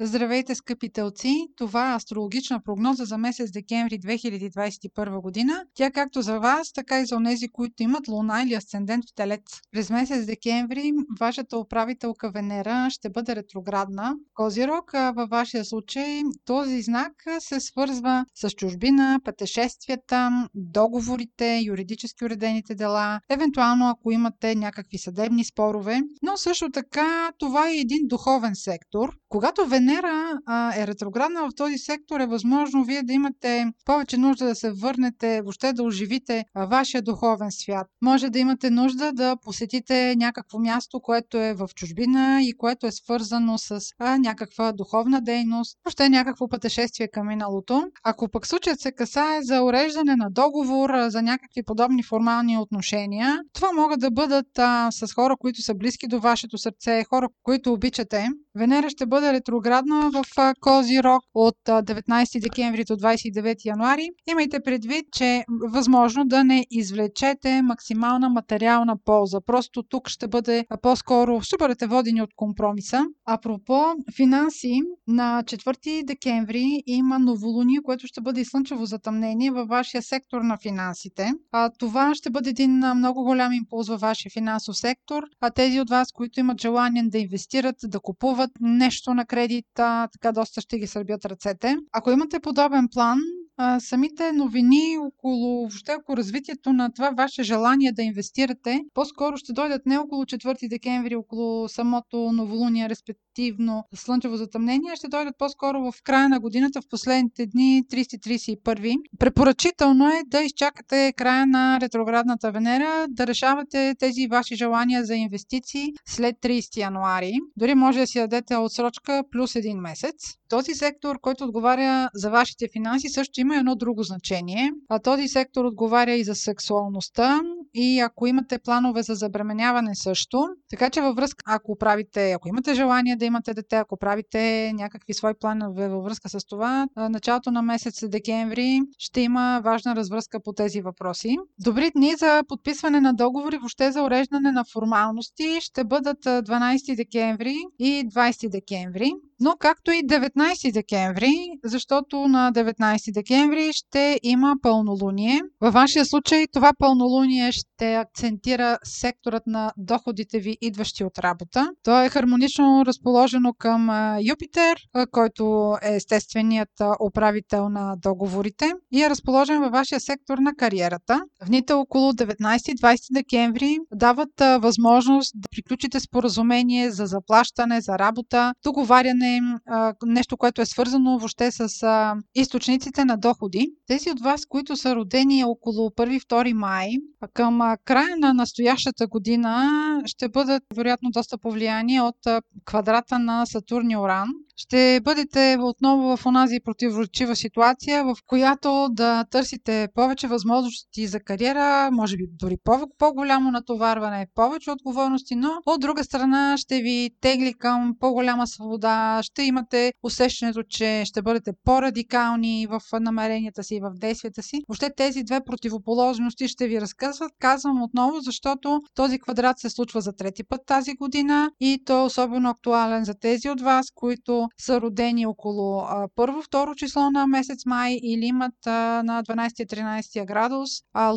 Здравейте, скъпи телци! Това е астрологична прогноза за месец декември 2021 година. Тя както за вас, така и за онези, които имат луна или асцендент в телец. През месец декември вашата управителка Венера ще бъде ретроградна. Козирог, във вашия случай този знак се свързва с чужбина, пътешествията, договорите, юридически уредените дела, евентуално ако имате някакви съдебни спорове. Но също така това е един духовен сектор. Когато Венера Венера а, е ретроградна в този сектор, е възможно вие да имате повече нужда да се върнете, въобще да оживите а, вашия духовен свят. Може да имате нужда да посетите някакво място, което е в чужбина и което е свързано с а, някаква духовна дейност, въобще някакво пътешествие към миналото. Ако пък случаят се касае за уреждане на договор, а, за някакви подобни формални отношения, това могат да бъдат а, с хора, които са близки до вашето сърце, хора, които обичате. Венера ще бъде ретроградна в Кози Рок от 19 декември до 29 януари. Имайте предвид, че е възможно да не извлечете максимална материална полза. Просто тук ще бъде по-скоро, ще бъдете водени от компромиса. Апропо финанси, на 4 декември има новолуние, което ще бъде слънчево затъмнение във вашия сектор на финансите. А, това ще бъде един много голям импулс във вашия финансов сектор. А тези от вас, които имат желание да инвестират, да купуват, нещо на кредит, така доста ще ги сърбят ръцете. Ако имате подобен план, а, самите новини около, въобще около развитието на това ваше желание да инвестирате, по-скоро ще дойдат не около 4 декември, около самото новолуние, респективно слънчево затъмнение, ще дойдат по-скоро в края на годината, в последните дни 30-31. Препоръчително е да изчакате края на ретроградната Венера, да решавате тези ваши желания за инвестиции след 30 януари. Дори може да си дадете отсрочка плюс един месец. Този сектор, който отговаря за вашите финанси, също има едно друго значение. А този сектор отговаря и за сексуалността и ако имате планове за забременяване също. Така че във връзка, ако правите, ако имате желание да имате дете, ако правите някакви свои планове във връзка с това, началото на месец декември ще има важна развръзка по тези въпроси. Добри дни за подписване на договори, въобще за уреждане на формалности ще бъдат 12 декември и 20 декември но както и 19 декември, защото на 19 декември ще има пълнолуние. Във вашия случай това пълнолуние ще акцентира секторът на доходите ви, идващи от работа. То е хармонично разположено към Юпитер, който е естественият управител на договорите и е разположен във вашия сектор на кариерата. В дните около 19-20 декември дават възможност да приключите споразумение за заплащане, за работа, договаряне стане а, нещо, което е свързано въобще с а, източниците на доходи. Тези от вас, които са родени около 1-2 май, към а, края на настоящата година ще бъдат вероятно доста повлияни от а, квадрата на Сатурн и Оран ще бъдете отново в онази противоречива ситуация, в която да търсите повече възможности за кариера, може би дори по-голямо натоварване, повече отговорности, но от друга страна ще ви тегли към по-голяма свобода, ще имате усещането, че ще бъдете по-радикални в намеренията си и в действията си. Въобще тези две противоположности ще ви разказват. Казвам отново, защото този квадрат се случва за трети път тази година и то е особено актуален за тези от вас, които са родени около първо-второ число на месец май или имат на 12-13 градус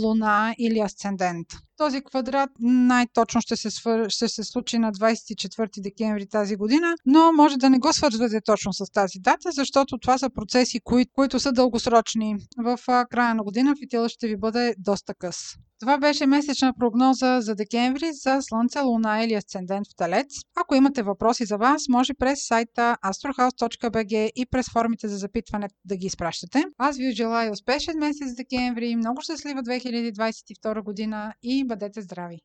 луна или асцендент. Този квадрат най-точно ще се, свър... ще се случи на 24 декември тази година, но може да не го свързвате точно с тази дата, защото това са процеси, кои... които са дългосрочни. В края на година фитила ще ви бъде доста къс. Това беше месечна прогноза за декември за Слънце, Луна или Асцендент в Телец. Ако имате въпроси за вас, може през сайта astrohouse.bg и през формите за запитване да ги изпращате. Аз ви желая успешен месец декември, много щастлива 2022 година и бъдете здрави!